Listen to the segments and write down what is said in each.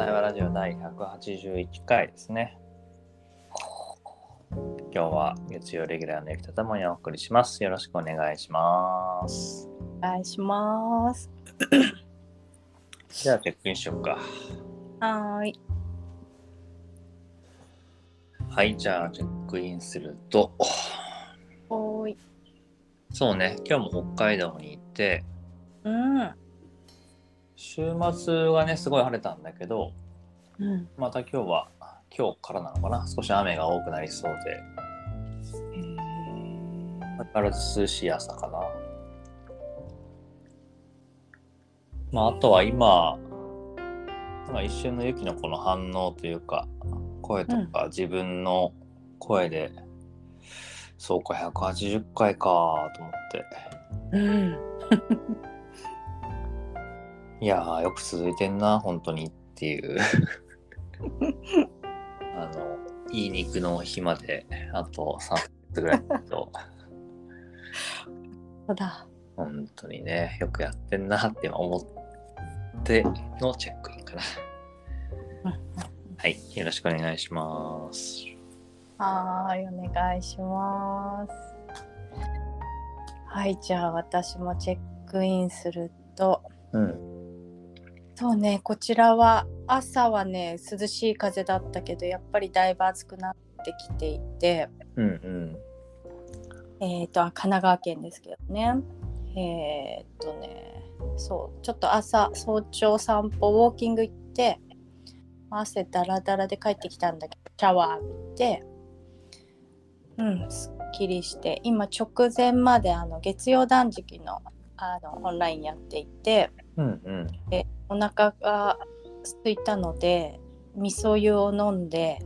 対話ラジオ第181回ですね。今日は月曜レギュラーの雪とともにお送りします。よろしくお願いします。お願いします。じゃあチェックインしようか。はーい。はい、じゃあチェックインすると、おーい。そうね、今日も北海道に行って、うん。週末はね、すごい晴れたんだけど、うん。また今日は、今日からなのかな、少し雨が多くなりそうで、へー相変わらず涼しい朝かな。まあ、あとは今、まあ、一瞬のユキのこの反応というか、声とか自分の声で、そうか、180回かと思って。うん。いやー、よく続いてんな、本当にっていう。あの、いい肉の日まで、あと3つぐらいだと。そうだ。本当にね、よくやってんなって今思ってのチェックインかな。はい、よろしくお願いします。はーい。お願いします。はい。じゃあ、私もチェックインすると。うん、そうね。こちらは朝はね、涼しい風だったけど、やっぱりだいぶ暑くなってきていて。うん、うん。えっ、と、あ神奈川県ですけどね。えっ、とね、そう、ちょっと朝、早朝散歩、ウォーキング行って、汗だらだらで帰ってきたんだけど、シャワー浴びて、うん、すっきりして、今直前まであの月曜断食のあのオンラインやっていて、うん、うん。でお腹が空いたので味噌湯を飲んで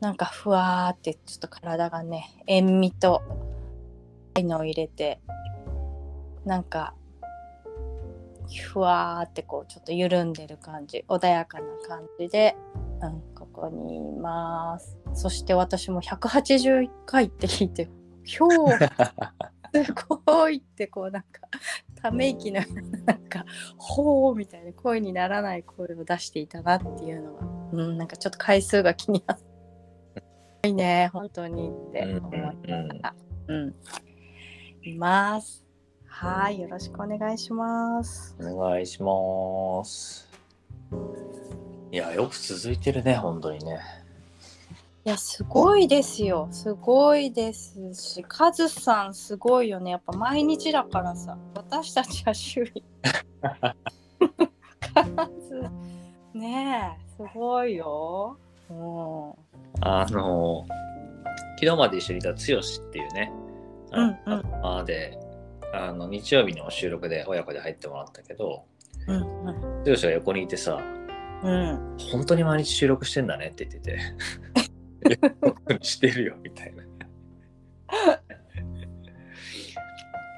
なんかふわーってちょっと体がね塩味といのを入れてなんかふわーってこうちょっと緩んでる感じ穏やかな感じで、うん、ここにいます。そして私も181回って聞いてひょーすごいってこうなんかため息の なんかほーみたいな声にならない声を出していたなっていうのが、うん、なんかちょっと回数が気になって いいね本当にって思いながら、うん。います。はいよろしくお願いします。お願いします。いや、よく続いてるね、本当にね。いやすごいですよ。すごいですしカズさんすごいよね。やっぱ毎日だからさ。私たちは週に カズねえすごいよ。うん。あの、昨日まで一緒にいた剛っていうね、あのうんうん。で、あの、日曜日の収録で親子で入ってもらったけど、うん剛が横にいてさ、うん。本当に毎日収録してんだねって言ってて。本当にしてるよ、みたいな。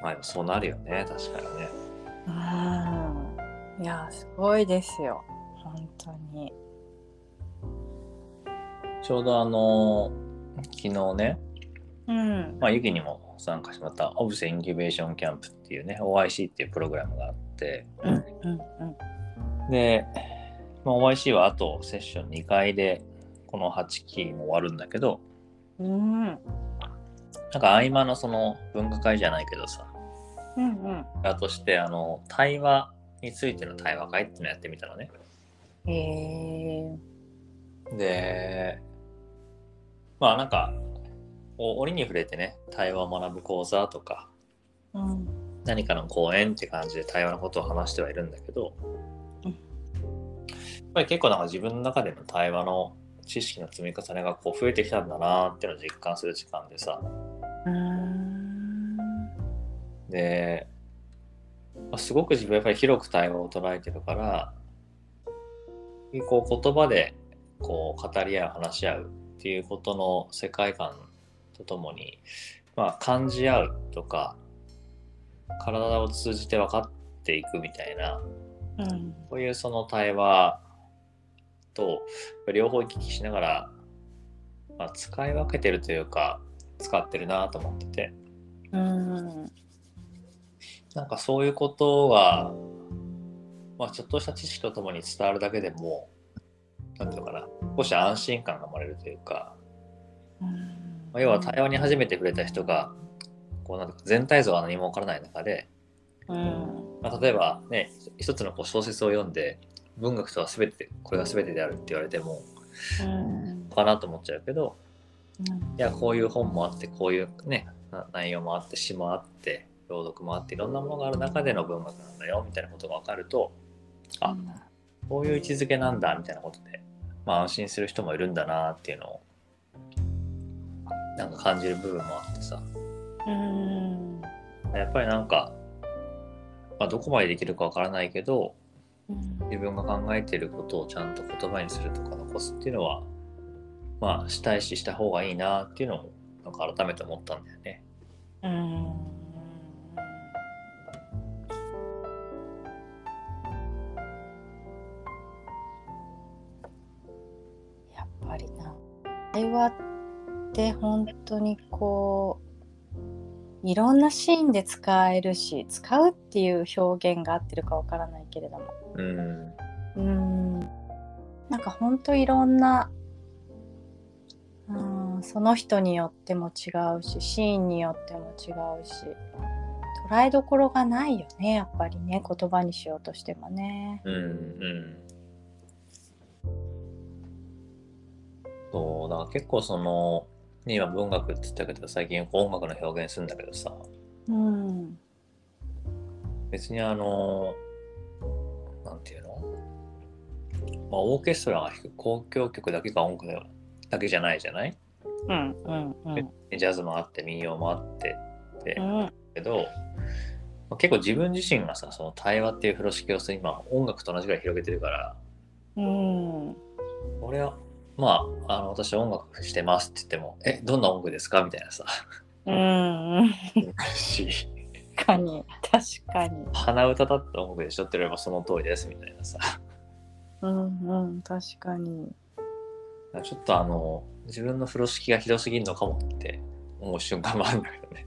まあそうなるよね、確かにね。うん。いやすごいですよ。本当に。ちょうどあの、昨日ね、うん。まあ、ユキにも参加してもらったオブセインキュベーションキャンプっていうね、OIC っていうプログラムがあって、うんうんで、まあ、OIC はあとセッション2回でこの8期も終わるんだけど、うん。うんなんか合間のその分科会じゃないけどさ、うんうん。あとしてあの対話についての対話会っていうのやってみたのね。へえ。で、まあなんか、お折に触れてね、対話を学ぶ講座とか、うん。何かの講演って感じで対話のことを話してはいるんだけど、うん。やっぱり結構なんか自分の中での対話の知識の積み重ねがこう増えてきたんだなっていうのを実感する時間でさ、うん。で、まあすごく自分はやっぱり広く対話を捉えてるから、こう言葉でこう語り合う、話し合うっていうことの世界観とともに、まあ、感じ合うとか、体を通じて分かっていくみたいな、うん。こういうその対話と両方行き来しながら、まあ、使い分けてるというか使ってるなと思ってて。うん。なんかそういうことは、まあ、ちょっとした知識とともに伝わるだけでもなんていうのかな少し安心感が生まれるというか、うんまあ、要は対話に初めて触れた人がこうなんか全体像が何も分からない中で、うん。まあ、例えばね一つのこう小説を読んで文学とは全てこれが全てであるって言われてもうん。かなと思っちゃうけどうん。いやこういう本もあってこういうねな内容もあって詩もあって朗読もあっていろんなものがある中での文学なんだよみたいなことが分かるとあこういう位置づけなんだみたいなことで、まあ、安心する人もいるんだなっていうのをなんか感じる部分もあってさ。うん。やっぱりなんか、まあ、どこまでできるかわからないけどうん自分が考えていることをちゃんと言葉にするとか残すっていうのはまあしたいしした方がいいなっていうのをなんか改めて思ったんだよね。うん。やっぱりな。会話って本当にこういろんなシーンで使えるし使うっていう表現が合ってるかわからないけれどもうん。うん。なんか本当いろんなうんその人によっても違うしシーンによっても違うし捉えどころがないよねやっぱりね言葉にしようとしてもね。うん。うん。そう。だから結構その、ね、今文学って言ったけど最近音楽の表現するんだけどさ。うん。別にあのなんていうの、まあ、オーケストラが弾く交響曲だけが音楽だけじゃないじゃない？うんうんうん。ジャズもあって民謡もあってってうん。けど、まあ結構自分自身がさその対話っていう風呂敷をさ今音楽と同じぐらい広げてるから。うん。俺はまああの私音楽してますって言っても「えどんな音楽ですか?」みたいなさ。うん かに。確かに。鼻歌だった音楽でしょ。って言わればその通りですみたいなさ。うんうん確かに。ちょっとあの自分の風呂敷が広すぎるのかもって思う瞬間もあるんだけどね。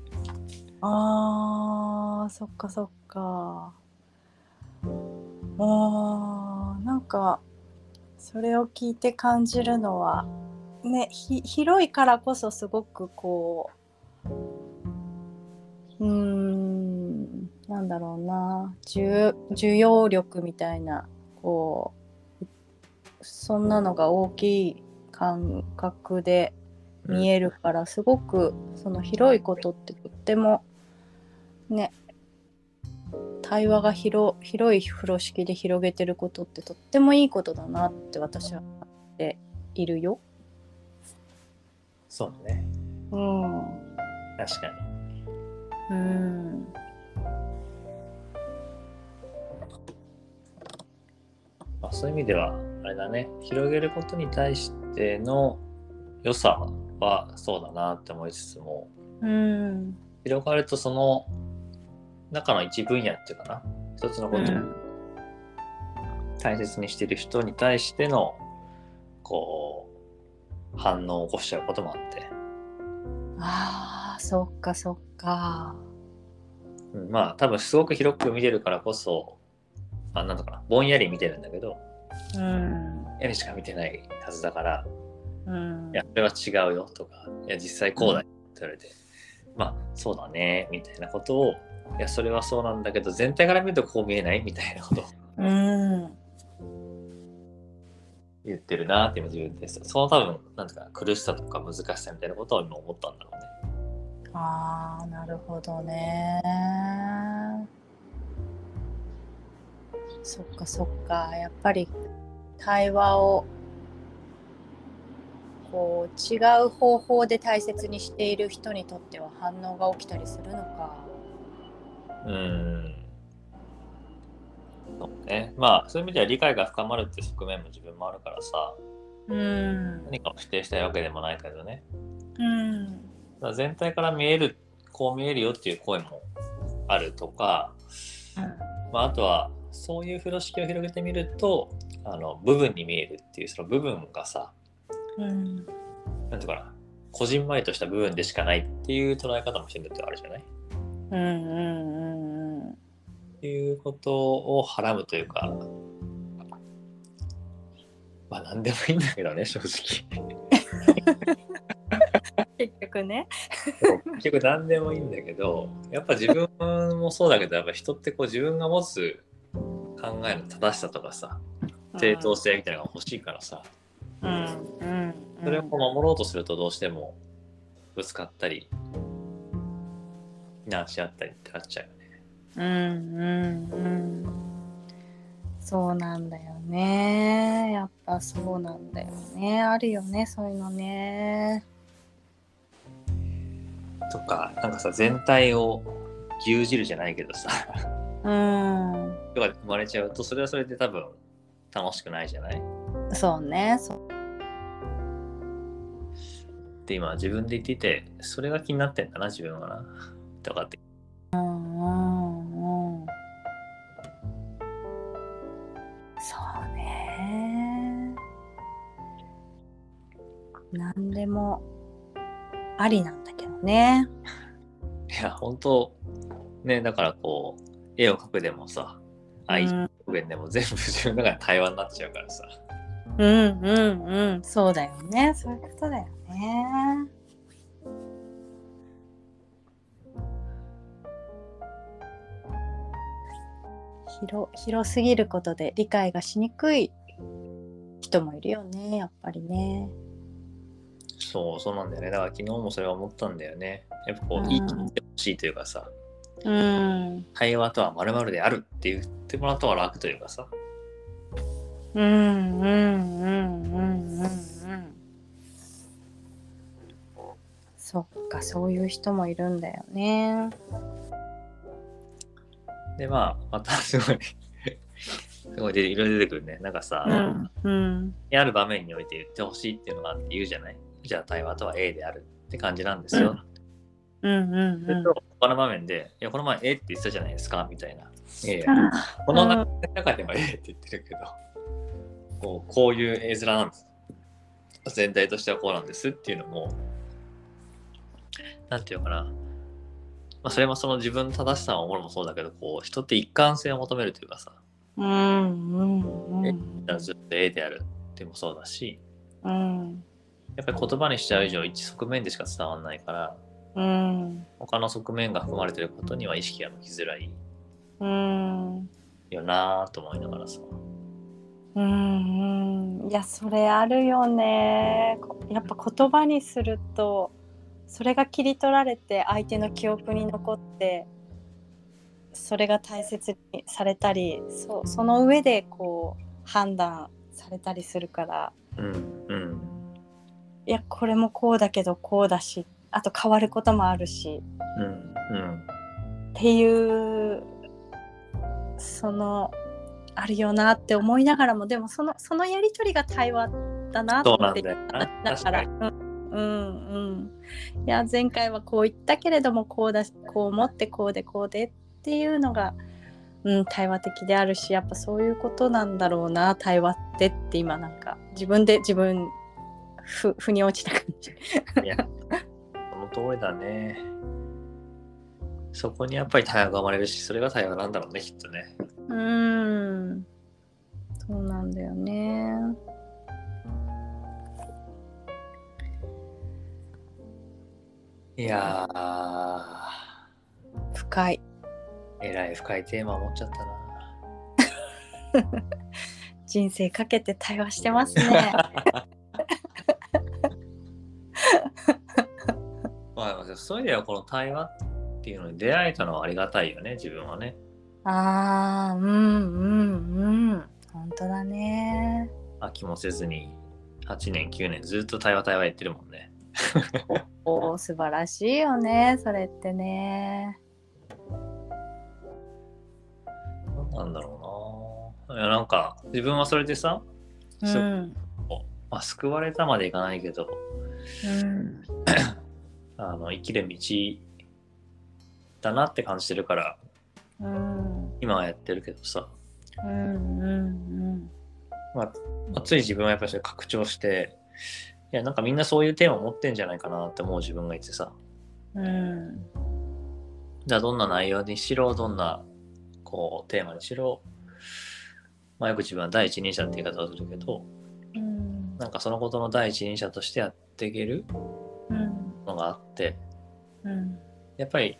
あーそっかそっか。あーなんかそれを聞いて感じるのはねひ広いからこそすごくこううーんなんだろうな需需要力みたいなこうそんなのが大きい感覚で見えるからすごくその広いことってとってもね対話が広広い風呂敷で広げてることってとってもいいことだなって私は思っているよ。そうだねうん。確かに。うん。まあ、そういう意味ではあれだね広げることに対しての良さはそうだなって思いつつもうん。広がるとその中の一分野っていうかな一つのことを大切にしている人に対してのこう反応を起こしちゃうこともあって、ああ、そっかそっか。うん、まあ多分すごく広く見てるからこそあなんだかなぼんやり見てるんだけどうん。やりしか見てないはずだからうんいや、それは違うよとか、いや、実際こうだよって言われて、まあ、そうだね、みたいなことを、いや、それはそうなんだけど、全体から見るとこう見えない？みたいなことをうん。言ってるなって今自分です。その多分、なんていうかな、苦しさとか難しさみたいなことを今思ったんだろうね。ああ、なるほどね。そっかそっか。やっぱり対話をこう違う方法で大切にしている人にとっては反応が起きたりするのか。うーん。そうね。まあ、そういう意味では理解が深まるって側面も自分もあるからさ、うん。何かを否定したいわけでもないけどね。うん。だ全体から見える、こう見えるよっていう声もあるとか、まあ、あとはそういう風呂敷を広げてみるとあの部分に見えるっていうその部分がさうん。なんていうかなこじんまりとした部分でしかないっていう捉え方もしてるってあるじゃない？っうんうんうんうん。ていういうことをはらむというか、まあ何でもいいんだけどね、正直。ね。結局何でもいいんだけど、やっぱ自分もそうだけど、やっぱ人ってこう自分が持つ考えの正しさとかさ、正当性みたいなのが欲しいからさ、うんうんそれを守ろうとするとどうしてもぶつかったり、非難し合ったりってなっちゃうよね。うんうんうん。そうなんだよね。やっぱそうなんだよね。あるよねそういうのねとか、なんかさ、全体を牛耳るじゃないけどさ、うん。とか生まれちゃうと、それはそれで多分楽しくないじゃない？そうねそう。って今自分で言っていて、それが気になってんだな、自分はな。とかって。うんうんうん。そうね。何でもありなんだけどね。いや、本当ね、だからこう、絵を描くでもさ、愛表現でも全部自分の中で対話になっちゃうからさ。うんうんうん。そうだよね。そういうことだよね。広広すぎることで理解がしにくい人もいるよねやっぱりねそう、そうなんだよね。だから昨日もそれは思ったんだよね。やっぱこう、うい切ってほしいというかさ、うん対話とは〇〇であるって言ってもらった方が楽というかさ。うんうんうんうんうんうんそっかそういう人もいるんだよねで、まあ、またすごい、すごいでいろいろ出てくるね。なんかさ、うんうんある場面において言ってほしいっていうのがあって言うじゃないじゃあ対話とは A であるって感じなんですよ。うんうんすると他の場面で、いや、この前 A って言ってたじゃないですかみたいな。いやこの中では A って言ってるけど、こうこういう絵面なんです。全体としてはこうなんですっていうのも、なんていうのかな。まあ、それもその自分の正しさを守るもそうだけど、こう人って一貫性を求めるというかさ、うんうんうんずっと A であるってもそうだし、うんやっぱり言葉にしちゃう以上一側面でしか伝わらないから、うん。他の側面が含まれてることには意識が向きづらいうん。よなぁと思いながらさ。うんうん。いやそれあるよね。こやっぱ言葉にするとそれが切り取られて相手の記憶に残ってそれが大切にされたりそその上でこう判断されたりするからうんうんいやこれもこうだけどこうだしあと変わることもあるしうんうんっていうそのあるよなって思いながらもでもそのそのやり取りが対話だなってそうなんだから。うんうんうん。いや前回はこう言ったけれどもこうだしこう思ってこうでこうでっていうのが、うん、対話的であるしやっぱそういうことなんだろうな対話ってって今なんか自分で自分ふ 腑に落ちた感じ。いや、その通りだね。そこにやっぱり対話が生まれるし、それが対話なんだろうね、きっとね。うんそうなんだよね。いや深い。ー、えらい深いテーマ持っちゃったな。人生かけて対話してますね。まあ、そういう意味ではこの対話っていうのに出会えたのはありがたいよね、自分はね。ああ、うんうんうん。本当だね。飽きもせずに8年、9年ずっと対話対話やってるもんね。おお、素晴らしいよね。それってね。なんだろうな。いや、なんか自分はそれでさ、うんまあ、救われたまでいかないけど、うん。あの生きる道だなって感じてるから、うん。今はやってるけどさ、うん。うん。まあ、つい自分はやっぱりそれ拡張して、いや、なんかみんなそういうテーマ持ってんじゃないかなって思う自分がいてさ、うん。じゃあどんな内容にしろ、どんなこうテーマにしろ、まあ、よく自分は第一人者って言い方をするけどうんなんかそのことの第一人者としてやっていけるがあってうん。やっぱり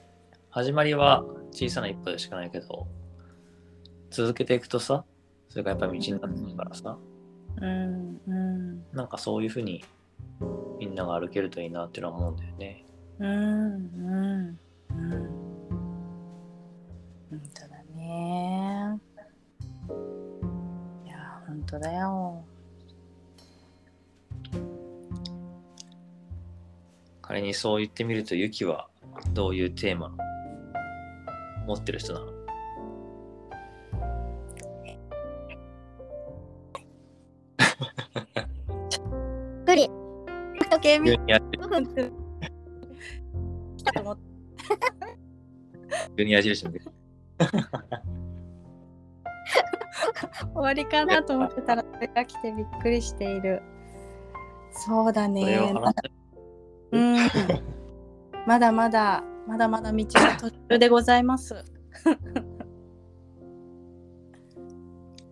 始まりは小さな一歩でしかないけど続けていくとさそれがやっぱり道になってくるからさうんうん。なんかそういうふうにみんなが歩けるといいなっていうのは思うんだよね。うんうん。うん本当だね。いや本当だよ仮にそう言ってみるとユキはどういうテーマ持ってる人なの？無理時計見急に矢たと思って急に矢印終わりかなと思ってたらそれが来てびっくりしているそうだそれねまだまだまだまだ道が途中でございます。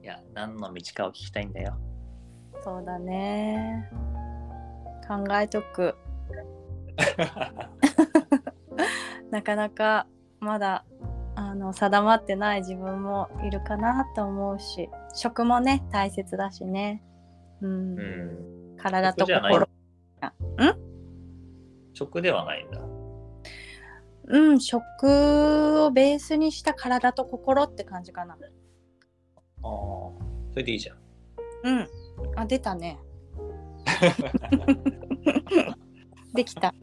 いや何の道かを聞きたいんだよ。そうだね。考えとく。なかなかまだあの定まってない自分もいるかなと思うし食もね大切だしね、うん。うん。体と心。食ではないんだ。うん食をベースにした体と心って感じかな。ああ、それでいいじゃん。うん。あ出たね。できた。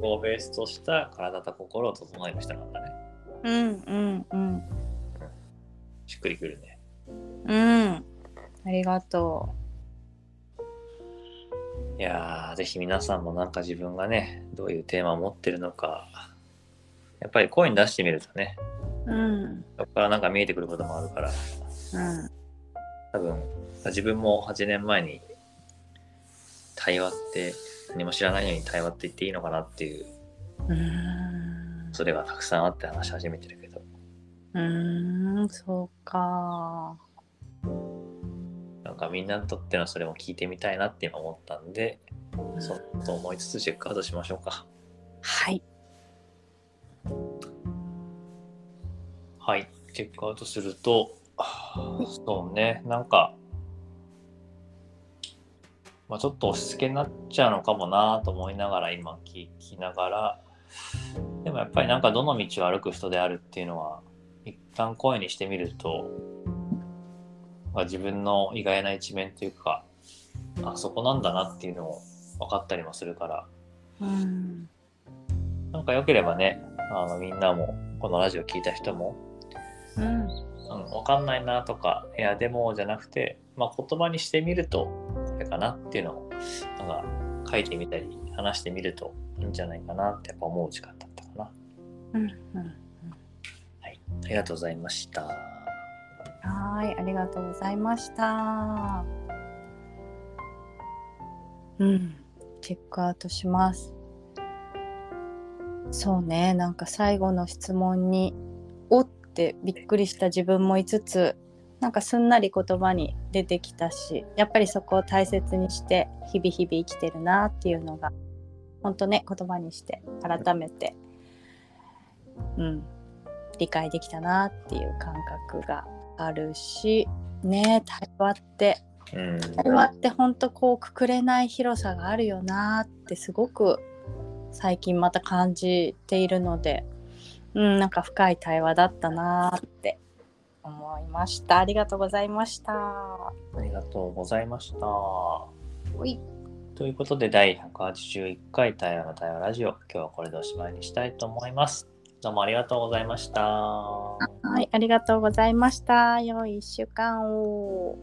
こうベースとした体と心を整える人なんだね。うんうんうん。しっくりくるね。うん。ありがといやー、ぜひ皆さんもなんか自分がね、どういうテーマを持ってるのか、やっぱり声に出してみるとね、ううん。そこからなんか見えてくることもあるから、うん。多分、自分も8年前に対話って、何も知らないのに対話って言っていいのかなっていう、うーん。それがたくさんあって話し始めてるけど、うーんそうかかみんなにとってのそれも聞いてみたいなって今思ったんで、そうと思いつつチェックアウトしましょうか。はい。はい、チェックアウトすると、そうね、なんか、まあ、ちょっと押し付けになっちゃうのかもなと思いながら今聞きながら、でもやっぱりなんかどの道を歩く人であるっていうのは、一旦声にしてみると、まあ、自分の意外な一面というか、あそこなんだなっていうのを分かったりもするから、うんなんか良ければね、あのみんなも、このラジオ聞いた人も、うんうん、わかんないなとか、いや、でもじゃなくて、まあ、言葉にしてみると、これかなっていうのを、なんか書いてみたり、話してみるといいんじゃないかなってやっぱ思う時間だったかな。うんうんはい。ありがとうございました。はいありがとうございました。うん。チェックアウトします。そうねなんか最後の質問におってびっくりした自分もいつつなんかすんなり言葉に出てきたしやっぱりそこを大切にして日々日々生きてるなっていうのが本当ね言葉にして改めてうん理解できたなっていう感覚があるしね対話ってうん。対話って本当こうくくれない広さがあるよなってすごく最近また感じているのでうんなんか深い対話だったなって思いましたありがとうございましたありがとうございました。おいということで、第181回対話の対話ラジオ、今日はこれでおしまいにしたいと思います。どうもありがとうございました。はいありがとうございました。良い1週間を